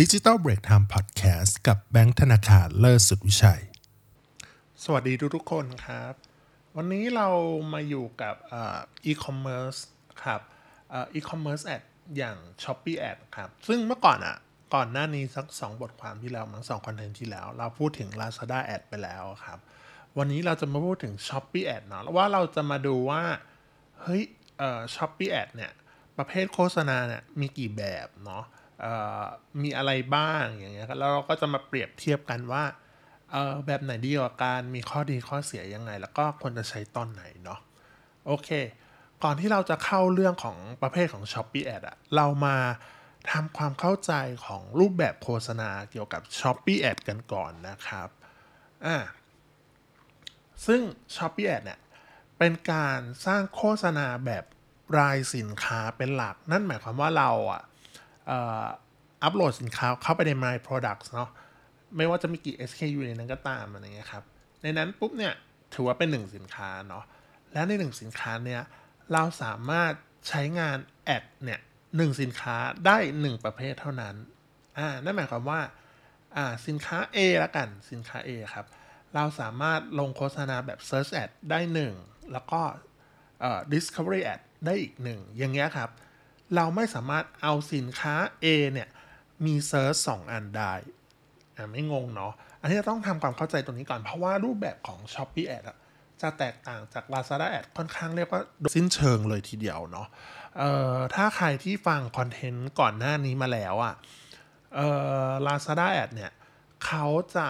ดิจิ t a ลเบรกไทม์พอดแคสต์กับแบงค์ธนาคารเลิศสุดวิชัย สวัสดีทุกทุกๆคนครับ วันนี้เรามาอยู่กับอีคอมเมิร์ซครับอีคอมเมิร์ซแอดอย่าง s h อ p e e Ad ครับ ซึ่งเมื่อก่อนอะ ก่อนหน้านี้สัก 2 บทความที่แล้วมั้งสอง content ที่แล้ว เราพูดถึง Lazada Ad ไปแล้วครับ วันนี้เราจะมาพูดถึง Shopee Ad เนาะว่าเราจะมาดูว่า เฮ้ยเอ่อ Shopee Ad เนี่ย ประเภทโฆษณาเนี่ยมีกี่แบบเนาะ มีอะไรบ้างอย่างเงี้ยแล้วเราก็จะมาเปรียบเทียบกันว่าเออแบบไหนดีกว่ากันมีข้อดีข้อเสียยังไง แล้วก็ควรจะใช้ตอนไหนเนาะโอเค ก่อนที่เราจะเข้าเรื่องของประเภทของ s h อ p e e Ad อะเรามาทำความเข้าใจของรูปแบบโฆษณาเกี่ยวกับ s h อ p e e Ad กันก่อนนะครับอ่าซึ่ง s h อ p e e Ad เนี่ยเป็นการสร้างโฆษณาแบบรายสินค้าเป็นหลัก นั่นหมายความว่าเราอะ อัปโหลดสินค้าเข้าไปใน My Products เนาะไม่ว่าจะมีกี่ SKU ในนั้นก็ตามอะไรเงี้ยครับ ในนั้นปุ๊บเนี่ย ถือว่าเป็นหนึ่งสินค้าเนาะและในหนึ่งสินค้าเนี่ย เราสามารถใช้งานแอดเนี่ยหนึ่งสินค้าได้หนึ่งประเภทเท่านั้นอ่านั่นหมายความว่าอ่าสินค้า A ละกันสินค้า A ครับเราสามารถลงโฆษณาแบบ Search Ad ได้หนึ่งแล้วก็เอ่อ Discovery Ad ได้อีกหนึ่งอย่างเงี้ยครับ เราไม่สามารถเอาสินค้า A เนี่ย มีเซิร์ชสองอันได้อ่าไม่งงเนาะ อันนี้ต้องทำความเข้าใจตรงนี้ก่อน เพราะว่ารูปแบบของ s h อ p e e Ad อะจะแตกต่างจาก Lazada Ad ค่อนข้างเรียกว่าสิ้นเชิงเลยทีเดียวเนาะเอ่อถ้าใครที่ฟังคอนเทนต์ก่อนหน้านี้มาแล้วอะเอ่อ Lazada Ad เนี่ยเขาจะ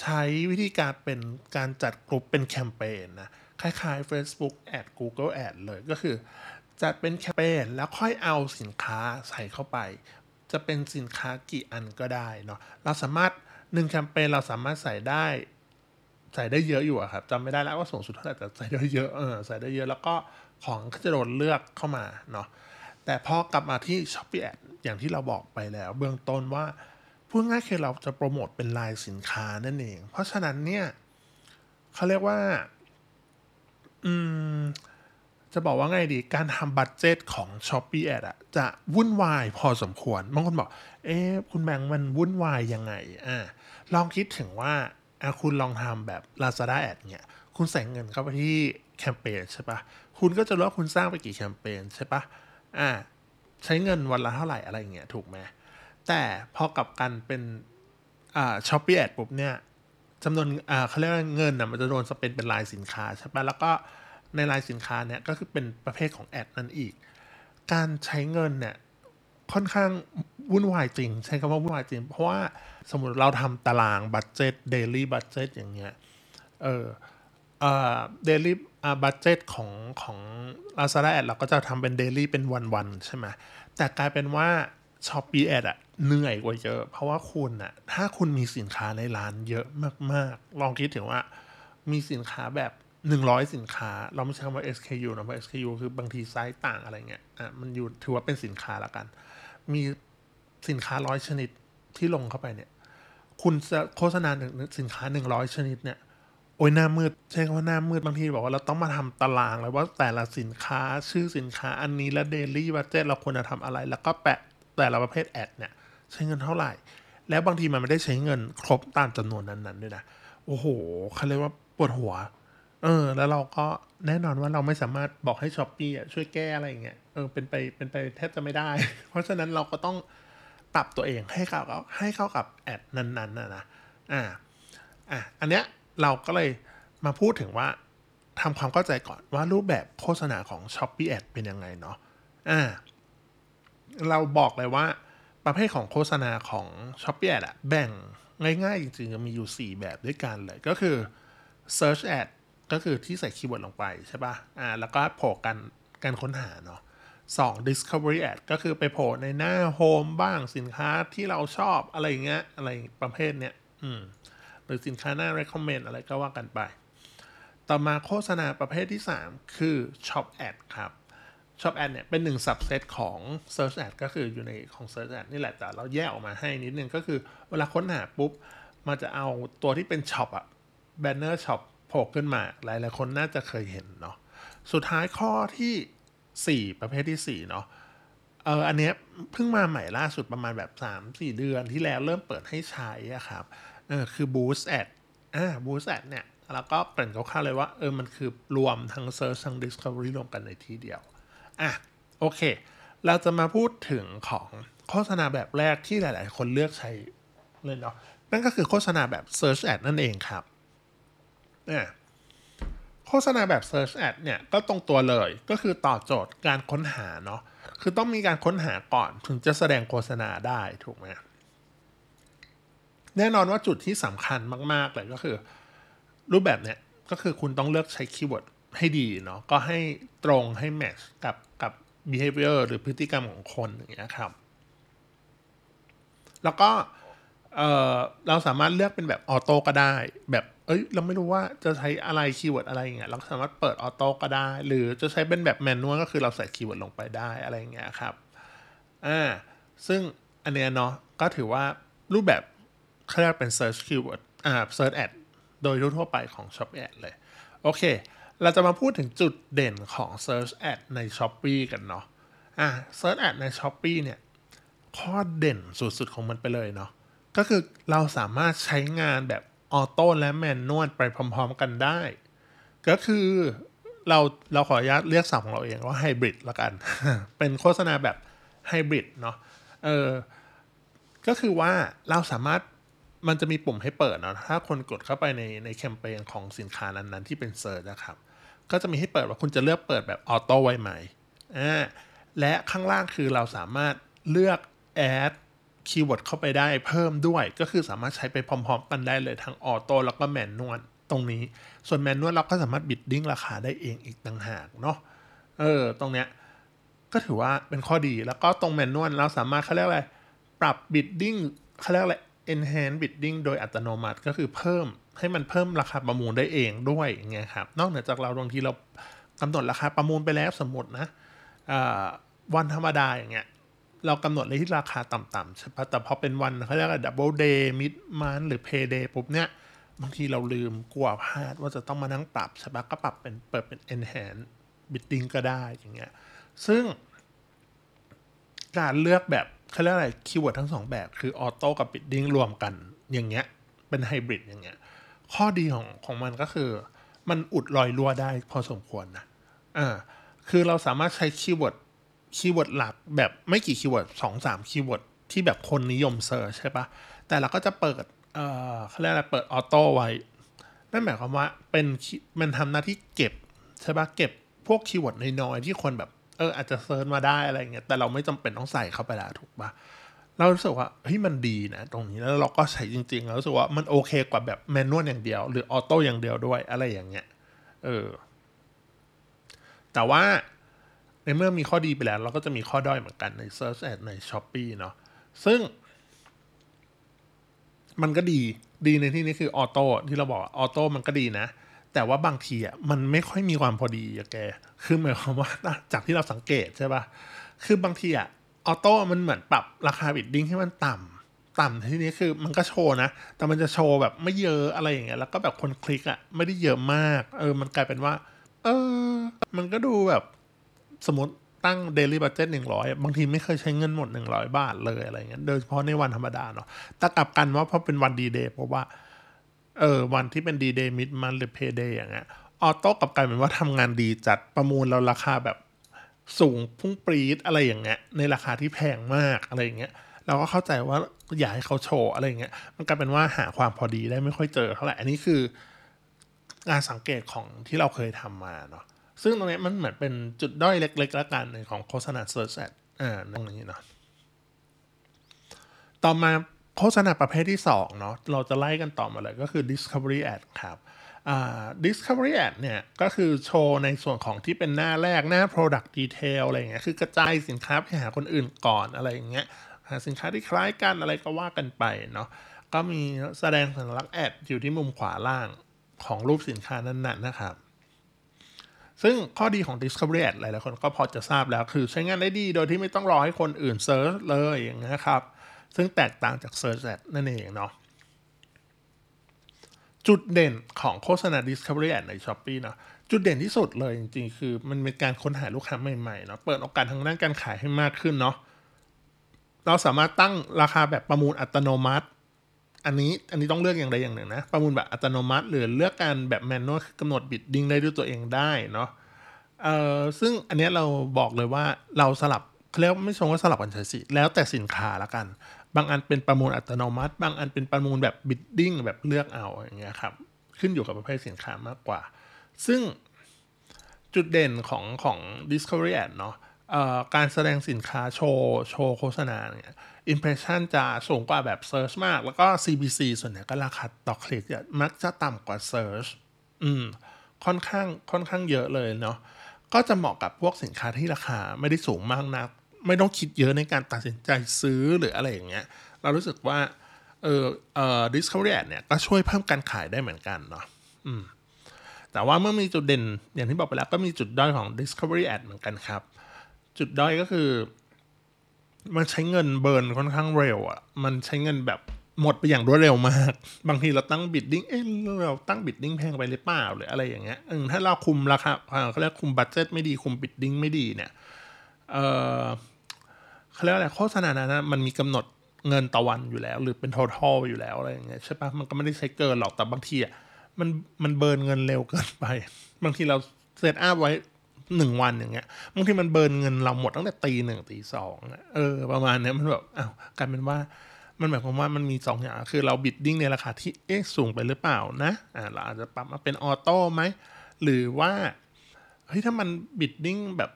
ใช้วิธีการเป็นการจัดกลุ่มเป็นแคมเปญนะ คล้ายๆ Facebook Ad Google Ad เลยก็คือ จัดเป็นแคมเปญแล้วค่อยเอาสินค้าใส่เข้าไป จะเป็นสินค้ากี่อันก็ได้เนาะเราสามารถหนึ่งแคมเปญเราสามารถใส่ได้ใส่ได้เยอะอยู่อะครับจำไม่ได้แล้วว่าสูงสุดเท่าไหร่แต่ใส่ได้เยอะเออใส่ได้เยอะแล้วก็ของก็จะโดนเลือกเข้ามาเนาะแต่พอกลับมาที่ s h อ p e e Ad อย่างที่เราบอกไปแล้ว เบื้องต้นว่าพูดง่ายคือเราจะโปรโมทเป็นลายสินค้านั่นเอง เพราะฉะนั้นเนี่ยเขาเรียกว่า อืม จะบอกว่าไงดี การทำบัตเจตของ s h อ p e e Ad อะจะวุ่นวายพอสมควรบางคนบอก เอ๊ะ คุณแบงค์มันวุ่นวายยังไงอ่าลองคิดถึงว่าอะคุณลองทำแบบ Lazada Ad เนี่ย คุณใส่เงินเข้าไปที่แคมเปญใช่ปะคุณก็จะรู้ว่าคุณสร้างไปกี่แคมเปญใช่ปะอ่าใช้เงินวันละเท่าไหร่อะไรอย่างเงี้ยถูกไหมแต่พอกลับกันเป็นอ่า Shopee Ad ปุ๊บเนี่ยจำนวนอ่าเขาเรียกว่าเงินนะมันจะโดน spend เป็นรายสินค้าใช่ปะแล้วก็ ในรายสินค้าเนี่ยก็คือเป็นประเภทของ ad นั่นอีก การใช้เงินเนี่ยค่อนข้างวุ่นวายจริง ใช้คำว่าวุ่นวายจริง เพราะว่าสมมติเราทำตาราง budget daily budget อย่างเงี้ยเออเอ่อ daily อ่า budget ของของ Lazada Ad เราก็จะทำเป็น daily เป็นวันๆใช่ไหมแต่กลายเป็นว่า Shopee Ad อะเหนื่อยกว่าเยอะ เพราะว่าคุณอะถ้าคุณมีสินค้าในร้านเยอะมากๆ ลองคิดถึงว่ามีสินค้าแบบ 100สินค้า เราไม่ใช้คำว่า SKU นะเพราะ SKU คือบางทีไซส์ต่างอะไรเงี้ยอะมันอยู่ถือว่าเป็นสินค้าละกัน มีสินค้าร้อยชนิดที่ลงเข้าไปเนี่ย คุณจะโฆษณาหนึ่งสินค้า100ชนิดเนี่ยโอ้ยหน้ามืดใช่คำว่าหน้ามืดบางทีบอกว่าเราต้องมาทำตารางเลยว่าแต่ละสินค้าชื่อสินค้าอันนี้และเดลี่บั d เจ t เราควรจะทำอะไร แล้วก็แปะแต่ละประเภทแอดเนี่ยใช้เงินเท่าไหร่ แล้วบางทีมันไม่ได้ใช้เงินครบตามจำนวนนั้นๆด้วยนะโอ้โหเขาเรียกว่าปวดหัว เออ แล้วเราก็แน่นอนว่าเราไม่สามารถบอกให้ช้อปปี้อะช่วยแก้อะไรอย่างเงี้ยเออเป็นไปเป็นไปแทบจะไม่ได้ เพราะฉะนั้นเราก็ต้องปรับตัวเองให้เข้ากับให้เข้ากับ ad นั้นๆนะนะอ่าอะอันเนี้ยเราก็เลยมาพูดถึงว่าทำความเข้าใจก่อนว่ารูปแบบโฆษณาของ Shopee Ad เป็นยังไงเนาะอ่าเราบอกเลยว่าประเภทของโฆษณาของ s h อ p e e Ad อดอะแบ่งง่ายๆ จริงๆจะมีอยู่ 4 แบบด้วยกันเลย ก็คือ Search Ad ก็คือที่ใส่ keyword ลงไปใช่ปะ่ะอ่าแล้วก็โผล่กันการค้นหาเนาะสอง Discovery Ad ก็คือไปโผล่ในหน้าโฮมบ้างสินค้าที่เราชอบอะไรเงี้ยอะไรประเภทเนี้ยอืมหรือสินค้าหน้า recommend อะไรก็ว่ากันไป ต่อมาโฆษณาประเภทที่ 3 คือ Shop Ad ครับ Shop Ad เนี่ยเป็นหนึ่ง subset ของ Search Ad ก็คืออยู่ในของ Search Ad นี่แหละแต่เราแยกออกมาให้นิดนึงก็คือเวลาค้นหาปุ๊บ มันจะเอาตัวที่เป็น Shop อะ Banner Shop โผล่ขึ้นมาหลายๆคนน่าจะเคยเห็นเนาะสุดท้ายข้อที่ 4 ประเภทที่ 4 เนาะเอออันเนี้ยเพิ่งมาใหม่ล่าสุดประมาณแบบ 3-4 เดือนที่แล้วเริ่มเปิดให้ใช้อะครับเออคือ Boost Ad อ่า Boost Ad เนี่ย แล้วก็เกริ่นคร่าวๆเลยว่าเออมันคือรวมทั้ง Search ทั้ง Discovery รวมกันในที่เดียวอะโอเค เราจะมาพูดถึงของโฆษณาแบบแรกที่หลาย ๆ คนเลือกใช้เลยเนาะนั่นก็คือโฆษณาแบบ Search Ad นั่นเองครับ เนี่ยโฆษณาแบบ Search Ad เนี่ยก็ตรงตัวเลยก็คือตอบโจทย์การค้นหาเนาะคือต้องมีการค้นหาก่อนถึงจะแสดงโฆษณาได้ถูกไหมแน่นอนว่าจุดที่สำคัญมาก ๆ เลยก็คือ รูปแบบเนี้ยก็คือคุณต้องเลือกใช้คีย์เวิร์ดให้ดีเนาะก็ให้ตรงให้ match กับกับ behavior หรือพฤติกรรมของคนอย่างเงี้ยครับ แล้วก็ เออเราสามารถเลือกเป็นแบบ auto ก็ได้ แบบเอ้ยเราไม่รู้ว่าจะใช้อะไร keyword อะไรอย่างเงี้ยเราสามารถเปิด auto ก็ได้ หรือจะใช้เป็นแบบ manual ก็คือเราใส่ keyword ลงไปได้อะไรอย่างเงี้ยครับอ่าซึ่งอันเนี้ยเนาะก็ถือว่ารูปแบบเขาเรียกเป็น search keyword อ่า search ad โดยทั่วไปของ Shop Ad เลย โอเค เราจะมาพูดถึงจุดเด่นของ Search Ad ใน s h อ p e e กันเนาะอ่า Search Ad ใน s h อ p e e เนี่ย ข้อเด่นสุดๆของมันไปเลยเนาะ ก็คือเราสามารถใช้งานแบบออโต้และแมนนวลไปพร้อมๆกันได้ ก็คือเราเราขออนุญาตเรียกสับของเราเองว่าไฮบริดละกัน เป็นโฆษณาแบบไฮบริดเนาะเออก็คือว่าเราสามารถมันจะมีปุ่มให้เปิดเนาะถ้าคนกดเข้าไปในในแคมเปญของสินค้านั้นๆ ที่เป็น search นะครับ ก็จะมีให้เปิดว่าคุณจะเลือกเปิดแบบ auto ไว้ไหมอ่าและข้างล่างคือเราสามารถเลือก add keyword เข้าไปได้เพิ่มด้วย ก็คือสามารถใช้ไปพร้อม ๆ กันได้เลยทั้ง auto แล้วก็ manual ตรงนี้ ส่วน manual เราก็สามารถ bidding ราคาได้เองอีกต่างหากเนาะเออตรงเนี้ยก็ถือว่าเป็นข้อดีแล้วก็ตรง manual เราสามารถเขาเรียกอะไรปรับ bidding เขาเรียกอะไร enhance bidding โดยอัตโนมัติก็คือเพิ่มให้มันเพิ่มราคาประมูลได้เองด้วยไงครับนอกเหนือจากเราบางทีเรากำหนดราคาประมูลไปแล้วสมมตินะวันธรรมดาอย่างเงี้ย เรากำหนดเลยที่ราคาต่ำๆใช่ปะแต่พอเป็นวันเขาเรียกว่า double day mid month หรือ payday ปุ๊บเนี้ยบางทีเราลืมกลัวพลาดว่าจะต้องมานั่งปรับใช่ปะก็ปรับเป็นเปิดเป็น enhance bidding ก็ได้อย่างเงี้ย ซึ่ง การเลือกแบบเขาเรียกอะไรคีย์เวิร์ดทั้งสองแบบคือ auto กับ bidding รวมกันอย่างเงี้ย เป็นไฮบริดอย่างเงี้ย ข้อดีของของมันก็คือ มันอุดรอยรั่วได้พอสมควรนะอ่าคือเราสามารถใช้ keyword คีย์เวิร์ดหลักแบบไม่กี่ keyword สองสาม keyword ที่แบบคนนิยม search ใช่ปะแต่เราก็จะเปิดเอ่อเขาเรียกอะไรเปิด auto ไว้ นั่นหมายความว่าเป็นมันทำหน้าที่เก็บใช่ปะเก็บพวก keyword น้อยๆที่คนแบบเอออาจจะ search มาได้อะไรเงี้ยแต่เราไม่จำเป็นต้องใส่เข้าไปแล้วถูกปะเรารู้สึกว่าเฮ้ยมันดีนะ ตรงนี้แล้วเราก็ใช้จริงๆแล้วรู้สึกว่ามันโอเคกว่าแบบ manual อย่างเดียว หรือ auto อย่างเดียวด้วยอะไรอย่างเงี้ยเออแต่ว่า เมื่อมีข้อดีไปแล้ว เราก็จะมีข้อด้อยเหมือนกันใน Search Ad ใน Shopee เนาะซึ่ง มันก็ดีดีในที่นี้คือ auto ที่เราบอก auto มันก็ดีนะ แต่ว่าบางทีอะมันไม่ค่อยมีความพอดีอะแก คือหมายความว่าจากที่เราสังเกตใช่ปะ่ะคือบางทีอะ auto มันเหมือนปรับราคา bidding ให้มันต่ำต่ำที่นี้คือมันก็โชว์นะ แต่มันจะโชว์แบบไม่เยอะอะไรอย่างเงี้ยแล้วก็แบบคนคลิกอะไม่ได้เยอะมาก เออ มันกลายเป็นว่า เออ มันก็ดูแบบ สมมติตั้ง daily budget หนึ่งร้อยบางทีไม่เคยใช้เงินหมดหนึ่งร้อยบาทเลยอะไรเงี้ยโดยเฉพาะในวันธรรมดาเนาะแต่กลับกันว่าพอเป็นวันดีเดย์เพราะว่า เออ วันที่เป็น D-Day mid month หรือ payday อย่างเงี้ย auto กลับกลายเป็นว่าทำงานดีจัดประมูลเราราคาแบบสูงพุ่งปรีดอะไรอย่างเงี้ย ในราคาที่แพงมากอะไรอย่างเงี้ยเราก็เข้าใจว่าอยากให้เขาโชว์อะไรอย่างเงี้ยมันกลายเป็นว่าหาความพอดีได้ไม่ค่อยเจอเท่าไหร่อันนี้คือ การสังเกตของที่เราเคยทำมาเนาะ ซึ่งตรงนี้มันเหมือนเป็นจุดด้อยเล็กๆแล้วกันในของโฆษณา Search Ad อ่าตรงนี้เนาะต่อมาโฆษณาประเภทที่2เนาะเราจะไล่กันต่อมาเลยก็คือ Discovery Ad ครับอ่า Discovery Ad เนี่ยก็คือโชว์ในส่วนของที่เป็นหน้าแรกหน้า Product Detail อะไรเงี้ยคือกระจายสินค้าไปหาคนอื่นก่อนอะไรอย่างเงี้ยหาสินค้าที่คล้ายกันอะไรก็ว่ากันไปเนาะก็มีแสดงสัญลักษณ์แอดอยู่ที่มุมขวาล่างของรูปสินค้านั้นๆนะครับ ซึ่งข้อดีของ Discovery Ad หลายๆคนก็พอจะทราบแล้ว คือใช้งานได้ดีโดยที่ไม่ต้องรอให้คนอื่น search เลยอย่างนี้ครับ ซึ่งแตกต่างจาก Search Ad นั่นเองเนาะจุดเด่นของโฆษณา Discovery Ad ใน Shopee เนาะจุดเด่นที่สุดเลยจริงๆ คือมันเป็นการค้นหาลูกค้าใหม่ๆเนาะเปิดโอกาสทางด้านการขายให้มากขึ้นเนาะเราสามารถตั้งราคาแบบประมูลอัตโนมัติ อันนี้อันนี้ต้องเลือกอย่างใดอย่างหนึ่งนะ ประมูลแบบอัตโนมัติ หรือเลือกการแบบ manual กำหนด bidding ได้ด้วยตัวเองได้เนาะเอ่อซึ่งอันนี้เราบอกเลยว่าเราสลับเขาเรียกไม่ชงว่าสลับกันใช้สิแล้วแต่สินค้าละกัน บางอันเป็นประมูลอัตโนมัติ บางอันเป็นประมูลแบบบิดดิ้งแบบเลือกเอาอย่างเงี้ยครับขึ้นอยู่กับประเภทสินค้ามากกว่า ซึ่งจุดเด่นของของ Discovery Ad เนาะการแสดงสินค้าโชว์ โชว์โฆษณาเนี่ย impression จะสูงกว่าแบบ search มาก แล้วก็ CBC ส่วนใหญ่ก็ราคาต่อคลิกมักจะต่ำกว่า search อืมค่อนข้างค่อนข้างเยอะเลยเนาะก็จะเหมาะกับพวกสินค้าที่ราคาไม่ได้สูงมากนัก ไม่ต้องคิดเยอะในการตัดสินใจซื้อหรืออะไรอย่างเงี้ย เรารู้สึกว่า เออเอ่อ Discovery Ad เนี่ยก็ช่วยเพิ่มการขายได้เหมือนกันเนาะอืมแต่ว่าเมื่อมีจุดเด่นอย่างที่บอกไปแล้วก็มีจุดด้อยของ Discovery Ad เหมือนกันครับ จุดด้อยก็คือ มันใช้เงินเบิร์นค่อนข้างเร็วอะ่ะ มันใช้เงินแบบหมดไปอย่างรวดเร็วมาก บางทีเราตั้ง bidding เอ๊ะเราตั้ง bidding แพงไปหรือเปล่าหรืออะไรอย่างเงี้ยอถ้าเราคุมราคาเขาเรียกคุม budget ไม่ดีคุม bidding ไม่ดีเนี่ยเออเขาเรียกอะไรโฆษณานั้นนะมันมีกำหนดเงินต่อวันอยู่แล้ว หรือเป็น total อยู่แล้วอะไรอย่างเงี้ยใช่ปะมันก็ไม่ได้ใช้เกินหรอกแต่บางทีอะมันมัน burn เงินเร็วเกินไป บางทีเรา set up ไว้ หนึ่งวันอย่างเงี้ยบางทีมัน burn เงินเราหมดตั้งแต่ตีหนึ่งตีสองเออประมาณเนี้ยมันแบบอ้าวกลายเป็นว่ามันหมายความว่ามันมีสองอย่าง คือเรา bidding ในราคาที่เอ๊ะสูงไปหรือเปล่านะอ่าเราอาจจะปรับมาเป็น auto ไหม หรือว่าเฮ้ยถ้ามัน bidding แบบ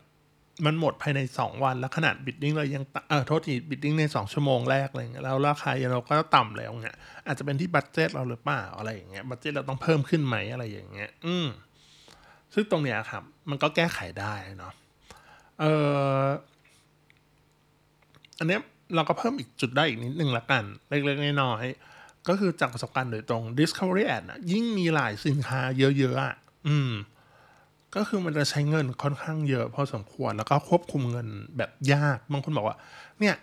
มันหมดภายใน 2 วัน แล้วขนาด bidding เรายังเออโทษที bidding ใน 2 ชั่วโมงแรกอะไรเงี้ยแล้วราคาเราก็ต่ำแล้วเงี้ยอาจจะเป็นที่ budget เราหรือเปล่าอะไรอย่างเงี้ย budget เราต้องเพิ่มขึ้นไหมอะไรอย่างเงี้ย อืมซึ่งตรงเนี้ยครับ มันก็แก้ไขได้เนาะเอออันนี้เราก็เพิ่มอีกจุดได้อีกนิดนึงละกัน เล็กๆน้อยๆก็คือจากประสบการณ์โดยตรง Discovery Ad นะยิ่งมีหลายสินค้าเยอะๆอะอืม ก็คือมันจะใช้เงินค่อนข้างเยอะพอสมควรแล้วก็ควบคุมเงินแบบยาก บางคนบอกว่า เนี่ย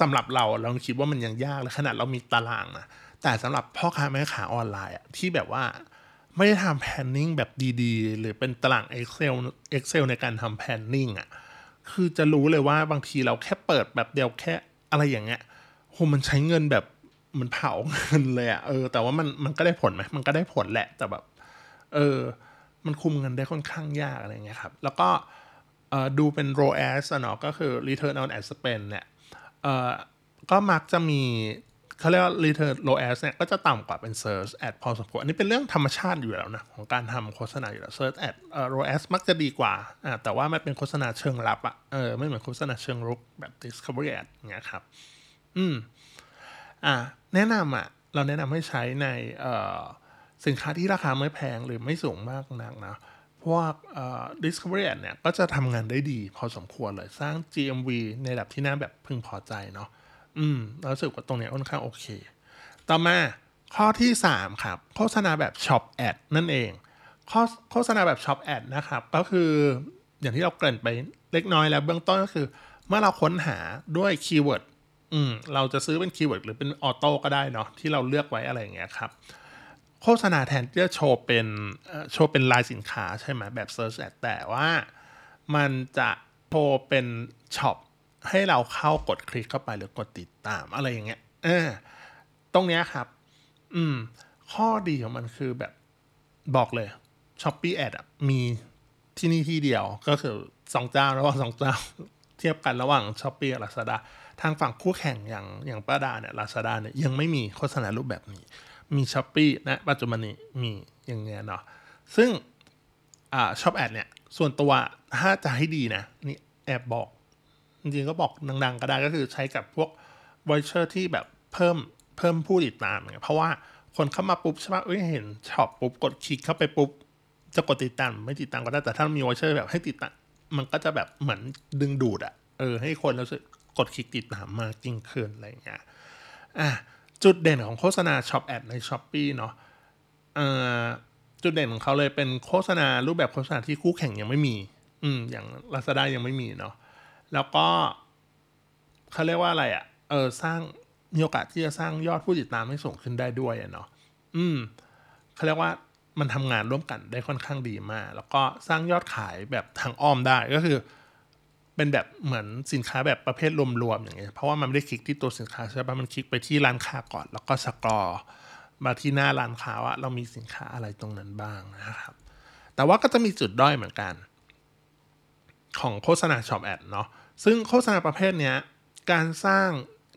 สำหรับเราเราคิดว่ามันยังยากเลยขนาดเรามีตารางนะแต่สำหรับพ่อค้าแม่ค้าออนไลน์อะที่แบบว่า ไม่ได้ทำแพนนิ่งแบบดีๆ หรือเป็นตาราง Excel Excel ในการทำแพนนิ่งอะ คือจะรู้เลยว่าบางทีเราแค่เปิดแบบเดียวแค่อะไรอย่างเงี้ยโหมันใช้เงินแบบมันเผาเงินเลยอะเออแต่ว่ามันมันก็ได้ผลไหมมันก็ได้ผลแหละแต่แบบเออมันคุมเงินได้ค่อนข้างยากอะไรเงี้ยครับ แล้วก็ดูเป็น ROAS เนาะก็คือ Return on Ad Spend เนี่ยก็มักจะมี เขาเรียกว่า Return ROAS เนี่ยก็จะต่ำกว่าเป็น Search Ad พอสมควรอันนี้เป็นเรื่องธรรมชาติอยู่แล้วนะของการทำโฆษณาอยู่แล้ว Search Ad ROAS มักจะดีกว่าอ่า แต่ว่ามันเป็นโฆษณาเชิงลับอะเออไม่เหมือนโฆษณาเชิงรุกแบบ Discovery Ad เงี้ยครับอืมอ่าแนะนำอะเราแนะนำให้ใช้ในเอ่อสินค้าที่ราคาไม่แพงหรือไม่สูงมากนักนะพวก Discovery Ad เนี่ยก็จะทำงานได้ดีพอสมควรเลย สร้าง GMV ในระดับที่น่าแบบพึงพอใจเนาะ อืมรู้สึกว่าตรงนี้ค่อนข้างโอเค ต่อมาข้อที่ 3 ครับ โฆษณาแบบ Shop Ad นั่นเองข้อโฆษณาแบบ Shop Ad นะครับ ก็คืออย่างที่เราเกริ่นไปเล็กน้อยแล้วเบื้องต้นก็คือ เมื่อเราค้นหาด้วย keyword อืมเราจะซื้อเป็น keyword หรือเป็น auto ก็ได้เนาะที่เราเลือกไว้อะไรอย่างเงี้ยครับ โฆษณาแทนที่จะโชว์เป็นโชว์เป็นรายสินค้าใช่ไหมแบบ Search Ad แต่ว่ามันจะโชว์เป็นช็อป ให้เราเข้ากดคลิกเข้าไปหรือกดติดตามอะไรอย่างเงี้ยเออตรงเนี้ยครับ อืม ข้อดีของมันคือแบบบอกเลย s h อ p e e Ad มีที่นี่ที่เดียวก็คือสองเจ้าระหว่างสองเจ้า เทียบกันระหว่าง s h อ p e e กับ Lazada ทางฝั่งคู่แข่งอย่างอย่างป้าดาเนี่ย Lazada เนี่ยยังไม่มีโฆษณารูปแบบนี้ มีช้อปปี้นะ ปัจจุบันนี้มีอย่างเงี้ยเนาะซึ่งอ่า Shop Ad เนี่ย ส่วนตัวถ้าจะให้ดีนะ นี่แอบบอก จริงๆก็บอกดังๆ ก็ได้ก็คือใช้กับพวก voucher ที่แบบเพิ่มเพิ่มผู้ติดตามเพราะว่าคนเข้ามาปุ๊บใช่ไหมเอ้ยเห็นช็อปปุ๊บกดคลิกเข้าไปปุ๊บจะกดติดตามไม่ติดตามก็ได้แต่ถ้ามี voucher แบบให้ติดตามมันก็จะแบบเหมือนดึงดูดอะเออให้คนรู้สึกกดคลิกติดตามมากยิ่งขึ้นอะไรอย่างเงี้ยอะจุดเด่นของโฆษณาช็อปแอดใน s h อ p e e เนาะจุดเด่นของเขาเลยเป็นโฆษณารูปแบบโฆษณาที่คู่แข่งยังไม่มี อืมอย่าง Lazada ยังไม่มีเนาะ แล้วก็เขาเรียกว่าอะไรอะ่ะ เออสร้างมีโอกาสที่จะสร้างยอดผู้ติดตามให้สูงขึ้นได้ด้วยเนาะอืมเขาเรียกว่ามันทำงานร่วมกันได้ค่อนข้างดีมาก แล้วก็สร้างยอดขายแบบทางอ้อมได้ก็คือ เป็นแบบเหมือนสินค้าแบบประเภทรวมๆอย่างเงี้ยเพราะว่ามันไม่ได้คลิกที่ตัวสินค้าใช่ปะมันคลิกไปที่ร้านค้าก่อน แล้วก็ scroll มาที่หน้าร้านค้าว่าเรามีสินค้าอะไรตรงนั้นบ้างนะครับ แต่ว่าก็จะมีจุดด้อยเหมือนกัน ของโฆษณา Shop Ad เนาะ ซึ่งโฆษณาประเภทเนี้ยการสร้าง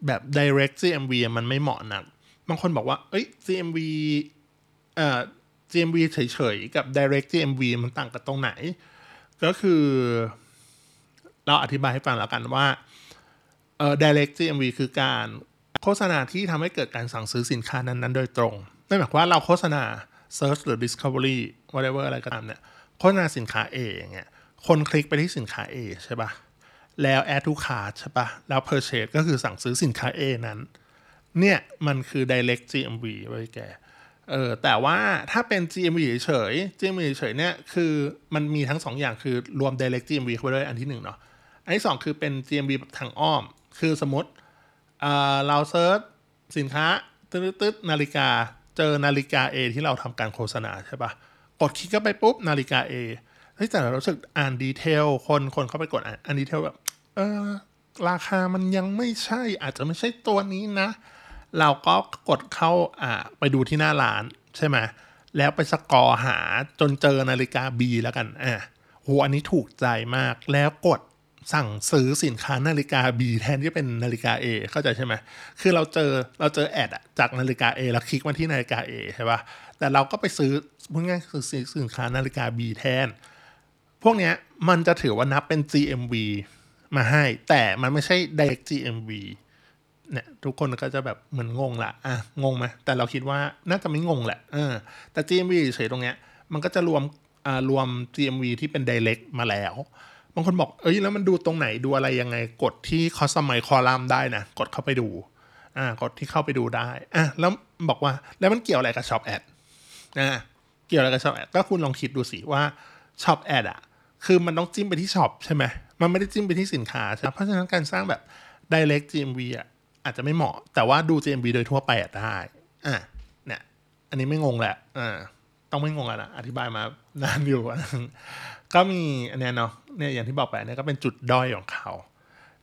แบบ direct GMV มันไม่เหมาะนักบางคนบอกว่า เอ้ย GMV เอ่อ GMV เฉยๆ กับ direct GMV มันต่างกันตรงไหน ก็คือเราอธิบายให้ฟังแล้วกันว่าเอ่อ direct GMV คือการโฆษณาที่ทำให้เกิดการสั่งซื้อสินค้านั้นๆ โดยตรงไม่หมายความว่าเราโฆษณา search หรือ discovery whatever อะไรก็ตามเนี่ย โฆษณาสินค้า A อย่างเงี้ยคนคลิกไปที่สินค้า A ใช่ป่ะ แล้ว add to cart ใช่ปะแล้ว purchase ก็คือสั่งซื้อสินค้า A นั้น เนี่ยมันคือ direct GMV ไว้แกเออแต่ว่าถ้าเป็น GMV เฉย GMV เฉยเนี่ยคือมันมีทั้งสองอย่างคือรวม direct GMV เข้าไปด้วยอันที่หนึ่งเนาะอันที่สองคือเป็น GMV แบบทางอ้อม คือสมมติเออเรา search สินค้าตึ๊ดๆนาฬิกาเจอนาฬิกา A ที่เราทำการโฆษณาใช่ปะกดคลิกเข้าไปปุ๊บนาฬิกา A เฮ้ยแต่เรารู้สึกอ่าน detail คนคนเข้าไปกดอ่านดีเทลแบบเออราคามันยังไม่ใช่ อาจจะไม่ใช่ตัวนี้นะ เราก็กดเข้าอ่าไปดูที่หน้าร้านใช่ไหมแล้วไปสกอร์หาจนเจอนาฬิกา B แล้วกันอะโหอันนี้ถูกใจมากแล้วกดสั่งซื้อสินค้านาฬิกา B แทนที่เป็นนาฬิกา A เข้าใจใช่ไหมคือเราเจอเราเจอแอดจากนาฬิกา A แล้วคลิกมาที่นาฬิกา A ใช่ปะแต่เราก็ไปซื้อพูดง่ายคือซื้อสินค้านาฬิกา B แทน พวกเนี้ยมันจะถือว่านับเป็น GMV มาให้ แต่มันไม่ใช่ direct GMV เนี่ยทุกคนก็จะแบบเหมือนงงละอะงงไหมแต่เราคิดว่าน่าจะไม่งงแหละเออแต่ GMV เฉยตรงเนี้ยมันก็จะรวมอ่ารวม GMV ที่เป็น direct มาแล้วบางคนบอก เอ้ย แล้วมันดูตรงไหนดูอะไรยังไง กดที่ customize column ได้นะ กดเข้าไปดู อ่า กดที่เข้าไปดูได้ อะ แล้วบอกว่า แล้วมันเกี่ยวอะไรกับ shop ad อ่า เกี่ยวอะไรกับ shop ad ก็คุณลองคิดดูสิว่า shop ad อะ คือมันต้องจิ้มไปที่ช็อปใช่ไหมมันไม่ได้จิ้มไปที่สินค้าใช่ไหมเพราะฉะนั้นการสร้างแบบ direct GMV อะอาจจะไม่เหมาะ แต่ว่าดู GMV โดยทั่วไปได้อะเนี่ย อันนี้ไม่งงแหละอ่าต้องไม่งงอะนะอธิบายมานานอยู่ก็มีอันเนี้ยเนาะเนี่ยอย่างที่บอกไปเนี่ยก็เป็นจุดด้อยของเขา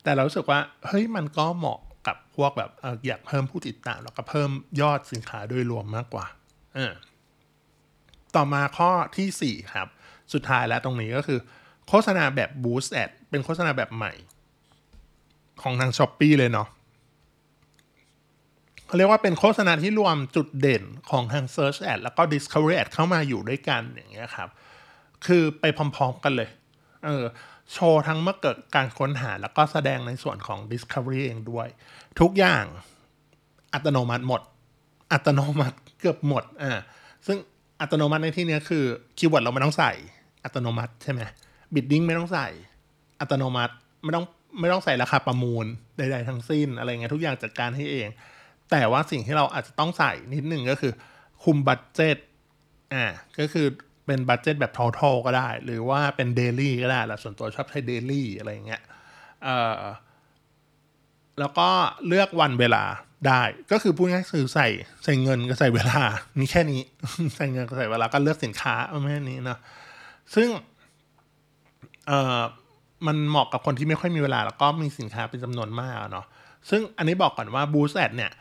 แต่เรารู้สึกว่าเฮ้ยมันก็เหมาะกับพวกแบบอยากเพิ่มผู้ติดตามแล้วก็เพิ่มยอดสินค้าโดยรวมมากกว่าอ่าต่อมาข้อทีสี่4 ครับ สุดท้ายแล้วตรงนี้ก็คือ โฆษณาแบบ Boost Ad เป็นโฆษณาแบบใหม่ ของทาง s h อ p e e เลยเนาะเขาเรียกว่าเป็นโฆษณาที่รวมจุดเด่นของทาง Search Ad แล้วก็ Discovery Ad เข้ามาอยู่ด้วยกันอย่างเงี้ยครับ คือไปพร้อมๆกันเลย เออโชว์ทั้งเมื่อเกิดการค้นหาแล้วก็แสดงในส่วนของ Discovery เองด้วย ทุกอย่างอัตโนมัติหมด อัตโนมัติเกือบหมดอ่าซึ่ง อัตโนมัติในที่เนี้ยคือ keyword เราไม่ต้องใส่อัตโนมัติใช่ไหม bidding ไม่ต้องใส่ อัตโนมัติไม่ต้องไม่ต้องใส่ราคาประมูลใดๆทั้งสิ้นอะไรเงี้ยทุกอย่างจัดการให้เอง แต่ว่าสิ่งที่เราอาจจะต้องใส่นิดหนึ่งก็คือ คุม budget อ่าก็คือเป็น budget แบบ total ก็ได้ หรือว่าเป็น daily ก็ได้แหละส่วนตัวชอบใช้ daily อะไรเงี้ยเอ่อแล้วก็เลือกวันเวลา ได้ก็คือพูดง่ายๆคือใส่ใส่เงินก็ใส่เวลา มีแค่นี้ ใส่เงินก็ใส่เวลาก็เลือกสินค้าไม่แค่นี้เนาะซึ่งเอ่อมันเหมาะกับคนที่ไม่ค่อยมีเวลา แล้วก็มีสินค้าเป็นจำนวนมากเนาะซึ่งอันนี้บอกก่อนว่า Boost Ad เนี่ย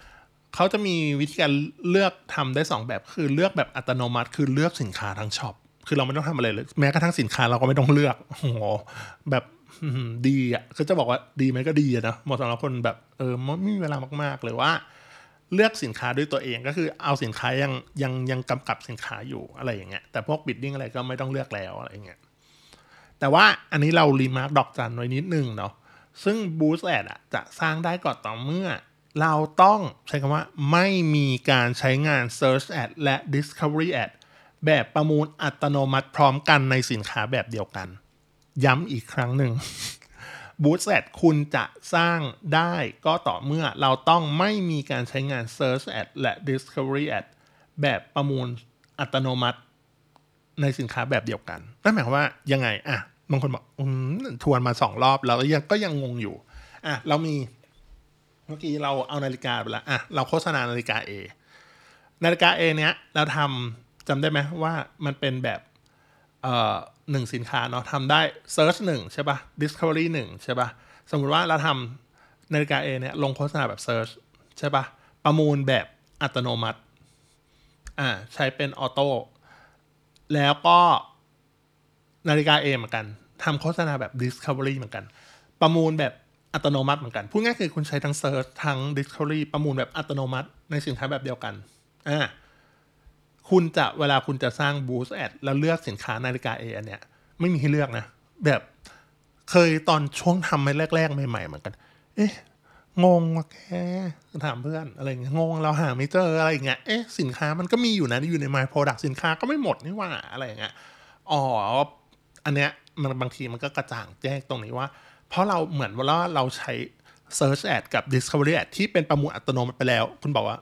เขาจะมีวิธีการเลือกทำได้สองแบบคือเลือกแบบอัตโนมัติ คือเลือกสินค้าทั้งช็อปคือเราไม่ต้องทำอะไรเลย แม้กระทั่งสินค้าเราก็ไม่ต้องเลือกโอ้โหแบบ ดีอะก็จะบอกว่าดีไหมก็ดีนะเหมาะสำหรับคนแบบเออไม่มีเวลามากๆเลยว่า เลือกสินค้าด้วยตัวเองก็คือเอาสินค้ายังยังยังกำกับสินค้าอยู่อะไรอย่างเงี้ยแต่พวกบิดดิ้งอะไรก็ไม่ต้องเลือกแล้วอะไรอย่างเงี้ยแต่ว่าอันนี้เรารีมาร์กดอกจันไว้นิดนึงเนาะซึ่ง Boost Ad อะจะสร้างได้ก่อนต่อเมื่อ เราต้องใช้คำว่าไม่มีการใช้งาน Search Ad และ Discovery Ad แบบประมูลอัตโนมัติพร้อมกันในสินค้าแบบเดียวกัน ย้ำอีกครั้งหนึ่ง Boost Ad คุณจะสร้างได้ก็ต่อเมื่อเราต้องไม่มีการใช้งาน Search Ad และ Discovery Ad แบบประมูลอัตโนมัติในสินค้าแบบเดียวกันนั่นหมายความว่ายังไงอะบางคนบอกอทวนมาสองรอบแล้วยังก็ยังงงอยู่อะเรามีเมื่อกี้เราเอานาฬิกาไปแล้วอะเราโฆษณานาฬิกา A นาฬิกา A เนี้ยเราทำจำได้ไหมว่ามันเป็นแบบ หนึ่งสินค้าเนาะทำได้ Search หนึ่งใช่ปะ Discovery หนึ่งใช่ปะสมมุติว่าเราทำนาฬิกาเอเนี่ยลงโฆษณาแบบ Search ใช่ปะประมูลแบบอัตโนมัติอ่าใช้เป็นออโต้แล้วก็นาฬิกาเอเหมือนกันทำโฆษณาแบบ Discovery เหมือนกัน ประมูลแบบอัตโนมัติเหมือนกัน พูดง่ายคือคุณใช้ทั้ง Search ทั้ง Discovery ประมูลแบบอัตโนมัติในสินค้าแบบเดียวกันอ่า คุณจะเวลาคุณจะสร้าง Boost Ad แล้วเลือกสินค้านาฬิกาเออันเนี้ยไม่มีให้เลือกนะ แบบเคยตอนช่วงทำแรกๆ ใหม่ๆเหมือนกัน เอ๊ะงงวะแกถามเพื่อนอะไรเงี้ยงงเราหาไม่เจออะไรเงี้ยเอ๊ะสินค้ามันก็มีอยู่นะอยู่ใน My Product สินค้าก็ไม่หมดนี่ว่าอะไรเงี้ยอ๋ออันเนี้ยมันบางทีมันก็กระจ่างแจ้งตรงนี้ว่า เพราะเราเหมือนว่าเราใช้ Search Ad กับ Discovery Ad ที่เป็นประมูลอัตโนมัติไปแล้ว คุณบอกว่า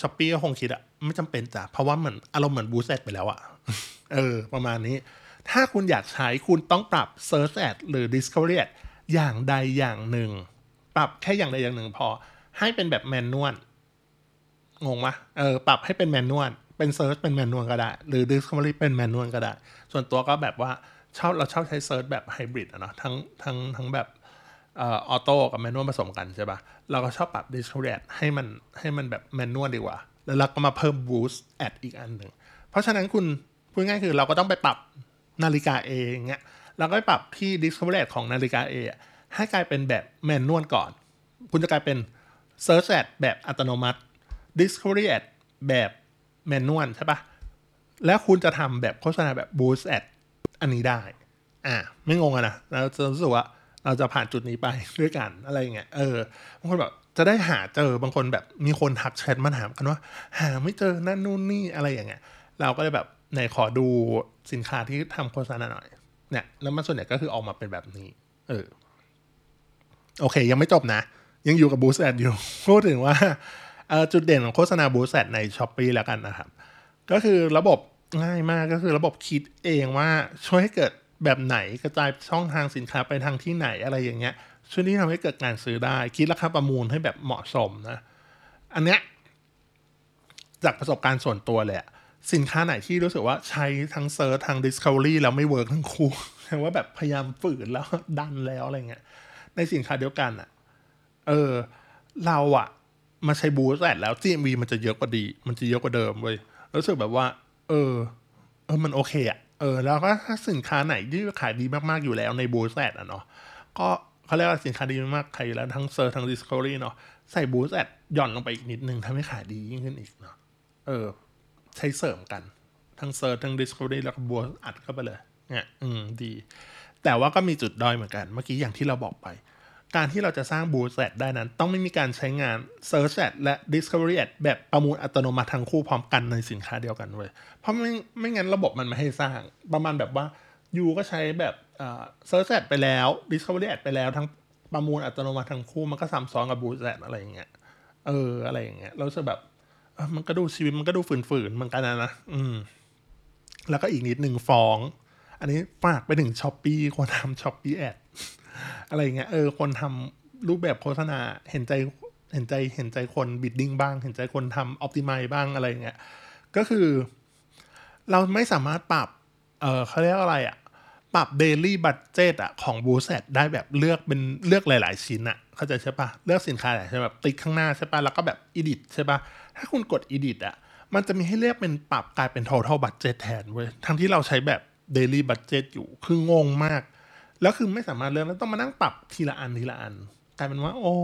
Shopee ก็คงคิดอะไม่จำเป็นจ้ะเพราะว่าเหมือนอารมณ์เหมือน Boost Ad ไปแล้วอะเออ ประมาณนี้ ถ้าคุณอยากใช้คุณต้องปรับ Search Ad หรือ Discovery Ad อย่างใดอย่างหนึ่ง ปรับแค่อย่างใดอย่างหนึ่งพอ ให้เป็นแบบ manual งงไหมเออปรับให้เป็น manual เป็น search เป็น manual ก็ได้ หรือ Discovery เป็น manual ก็ได้ ส่วนตัวก็แบบว่าชอบเราชอบใช้ search แบบไฮบริดอะเนาะทั้งทั้งทั้งแบบ ออโต้กับแมนนวลผสมกันใช่ปะเราก็ชอบปรับ Discovery Ad ให้มันให้มันแบบแมนนวลดีกว่า แล้วเราก็มาเพิ่ม Boost Ad อีกอันหนึ่ง เพราะฉะนั้นคุณพูดง่ายคือเราก็ต้องไปปรับนาฬิกาเองเงี้ยเราก็ไปปรับที่ Discovery Ad ของนาฬิกาเอให้กลายเป็นแบบแมนนวลก่อน คุณจะกลายเป็น Search Ad แบบอัตโนมัติ Discovery Ad แบบแมนนวลใช่ปะแล้วคุณจะทำแบบโฆษณาแบบ Boost Ad อันนี้ได้ อ่า ไม่งงอะนะเราจะรู้สึกว่า เราจะผ่านจุดนี้ไปด้วยกันอะไรเงี้ยเออบางคนแบบจะได้หาเจอบางคนแบบมีคนทักแชทมาถามกันว่า หาไม่เจอนั่นนู่นนี่อะไรอย่างเงี้ยเราก็เลยแบบไหนขอดูสินค้าที่ทำโฆษณาหน่อยเนี่ยแล้วมันส่วนใหญ่ก็คือออกมาเป็นแบบนี้ เออ โอเค ยังไม่จบนะ ยังอยู่กับบูสแอดอยู่ พูดถึงว่าจุดเด่นของโฆษณาบูสแอดใน s h อ p e e แล้วกันนะครับ ก็คือระบบง่ายมากก็คือระบบคิดเองว่าช่วยให้เกิด แบบไหนกระจายช่องทางสินค้าไปทางที่ไหนอะไรอย่างเงี้ยช่วยที่ทำให้เกิดการซื้อได้ คิดราคาประมูลให้แบบเหมาะสมนะ อันเนี้ยจากประสบการณ์ส่วนตัวแหละ สินค้าไหนที่รู้สึกว่าใช้ทั้งเซิร์ชทาง Discovery แล้วไม่เวิร์กทั้งคู่แปลว่าแบบพยายามฝืนแล้วดันแล้วอะไรเงี้ย ในสินค้าเดียวกันอะเออ เราอะมาใช้ Boost Ad แล้ว GMV มันจะเยอะกว่าดี มันจะเยอะกว่าเดิมเว้ยรู้สึกแบบว่า เออ เออมันโอเคอะ ออแล้วก็ถ้าสินค้าไหนที่ขายดีมากๆอยู่แล้วใน Boost Ad อะเนาะก็เขาเรียกว่าสินค้าดีมากๆขายอยู่แล้วทั้ง search ทั้ง Discovery เนาะใส่ Boost Ad หย่อนลงไปอีกนิดนึงทำให้ขายดียิ่งขึ้นอีกเนาะเออ ใช้เสริมกัน ทั้ง search ทั้ง Discovery แล้วก็ Boost อัดเข้าไปเลยเนี่ยอืมดี แต่ว่าก็มีจุดด้อยเหมือนกัน เมื่อกี้อย่างที่เราบอกไป การที่เราจะสร้าง Boost Ad ได้นั้น ต้องไม่มีการใช้งาน Search Ad และ Discovery Ad แบบประมูลอัตโนมัติทั้งคู่พร้อมกันในสินค้าเดียวกันเว้ยเพราะไม่ไม่งั้นระบบมันไม่ให้สร้างประมาณแบบว่ายูก็ใช้แบบเอ่อ Search Ad ไปแล้ว Discovery Ad ไปแล้วทั้งประมูลอัตโนมัติทั้งคู่มันก็ซ้ำซ้อนกับ Boost Ad อะไรอย่างเงี้ยเอออะไรอย่างเงี้ยเราจะแบบมันก็ดูชีวิตมันก็ดูฝืนๆเหมือนกันนะนะอืม แล้วก็อีกนิดหนึ่งฟอง อันนี้ฝากไปถึง Shopee คนทำ Shopee Ads อะไรเงี้ยเออคนทำรูปแบบโฆษณาเห็นใจเห็นใจเห็นใจคน bidding บ้าง เห็นใจคนทำออ t ติ i z e บ้างอะไรเงี้ยก็คือ เราไม่สามารถปรับเออเขาเรียกอะไรอะปรับเดลี่บัตเจตอะของบูส t ได้แบบเลือกเป็นเลือกหลาย ๆ ชิ้นอะเข้าใจใช่ปะเลือกสินค้าหลายใช่แบบ tick ข้างหน้าใช่ปะแล้วก็แบบ edit ใช่ปะถ้าคุณกด edit อะมันจะมีให้เลือกเป็นปรับกลายเป็น total budget แทนเว้ยทั้งที่เราใช้แบบ daily budget อยู่คืองงมาก แล้วคือไม่สามารถเลือกแล้วต้องมานั่งปรับทีละอันทีละอัน กลายเป็นว่า โอ้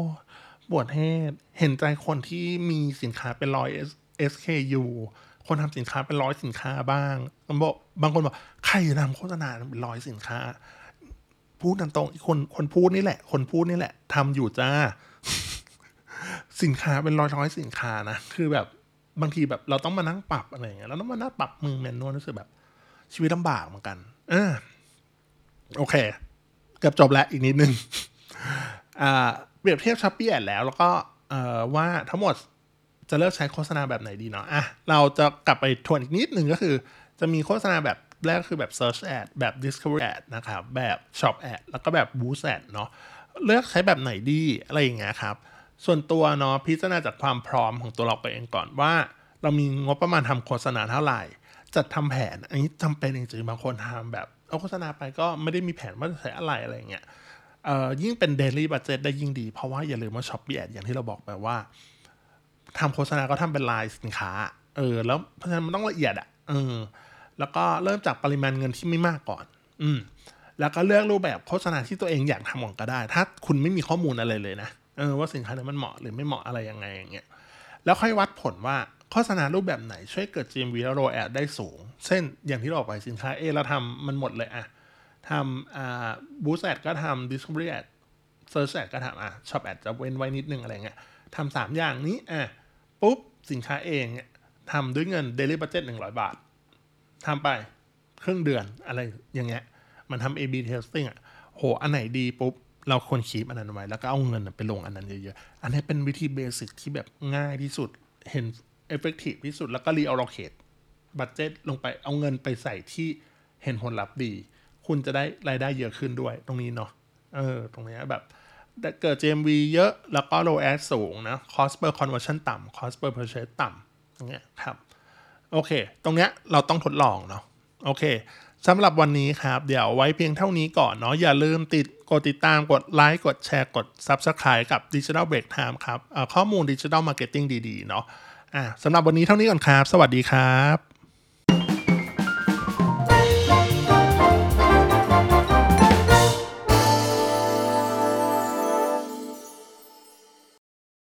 ปวดเฮดเห็นใจคนที่มีสินค้าเป็นร้อย SKU คนทำสินค้าเป็นร้อยสินค้าบ้างบางบอกบางคนบอกใครจะทำโฆษณาเป็นร้อยสินค้า พูดตรงๆคนคนพูดนี่แหละ คนพูดนี่แหละทำอยู่จ้า สินค้าเป็นร้อยร้อยสินค้านะคือแบบบางทีแบบเราต้องมานั่งปรับอะไรอย่างเงี้ยเราต้องมานั่งปรับมือแมนนวลรู้สึกแบบ ชีวิตลำบากเหมือนกัน เออ โอเค เกือบจบแล้วอีกนิดนึงอ่าเปรียบเทียบช้อปปี้แอดแล้ว แล้วก็เอ่อว่าทั้งหมดจะเลือกใช้โฆษณาแบบไหนดีเนาะอะเราจะกลับไปทวนอีกนิดนึงก็คือ จะมีโฆษณาแบบแรกคือแบบ Search Ad แบบ Discovery Ad นะครับ แบบ Shop Ad แล้วก็แบบ Boost Ad เนาะเลือกใช้แบบไหนดีอะไรอย่างเงี้ยครับ ส่วนตัวเนาะพิจารณาจากความพร้อมของตัวเราเองก่อนว่า เรามีงบประมาณทำโฆษณาเท่าไหร่ จัดทำแผน อันนี้จำเป็นจริงๆบางคนทำแบบ เอาโฆษณาไปก็ไม่ได้มีแผนว่าจะใช้อะไรอะไรเงี้ยเอ่อยิ่งเป็น daily budget ได้ยิ่งดี เพราะว่าอย่าลืมว่า Shopee Ads อย่างที่เราบอกไปว่าทำโฆษณาก็ทำเป็นรายสินค้า เออ แล้วเพราะฉะนั้นมันต้องละเอียดอะเออแล้วก็เริ่มจากปริมาณเงินที่ไม่มากก่อน อืม แล้วก็เลือกรูปแบบโฆษณาที่ตัวเองอยากทำก่อนก็ได้ ถ้าคุณไม่มีข้อมูลอะไรเลยนะ เออว่าสินค้านั้นมันเหมาะหรือไม่เหมาะอะไรยังไงอย่างเงี้ย แล้วค่อยวัดผลว่า โฆษณารูปแบบไหนช่วยเกิด GMV และ ROAS ได้สูง เช่นอย่างที่เราบอกไปสินค้า A เราทำมันหมดเลยอะทำอ่า Boost Ad ก็ทำ Discovery Ad Search Ad ก็ทำอะ Shop Ad จะเว้นไว้นิดนึงอะไรเงี้ยทำสามอย่างนี้อะปุ๊บ สินค้าเองทำด้วยเงิน Daily Budget 100 บาททำไปครึ่งเดือนอะไรอย่างเงี้ยมันทำ A/B testing อะโห อันไหนดีปุ๊บ เราควรคีปอันนั้นไว้ แล้วก็เอาเงินไปลงอันนั้นเยอะๆ อันนี้เป็นวิธีเบสิกที่แบบง่ายที่สุด เห็น effective ที่สุดแล้วก็ reallocate บัตเจ็ตลงไปเอาเงินไปใส่ที่เห็นผลลัพธ์ดี คุณจะได้รายได้เยอะขึ้นด้วย ตรงนี้เนาะเออ ตรงเนี้ยแบบเกิด GMV เยอะแล้วก็ ROAS สูงนะ cost per conversion ต่ำ cost per purchase ต่ำอย่างเงี้ยครับ โอเค ตรงเนี้ยเราต้องทดลองเนาะโอเคสำหรับวันนี้ครับ เดี๋ยวไว้เพียงเท่านี้ก่อนเนาะอย่าลืมติดกดติดตามกดไลค์กดแชร์กด Subscribe กับ Digital Break Time ครับข้อมูล Digital Marketing ดี ๆ เนาะ อะสำหรับวันนี้เท่านี้ก่อนครับ สวัสดีครับ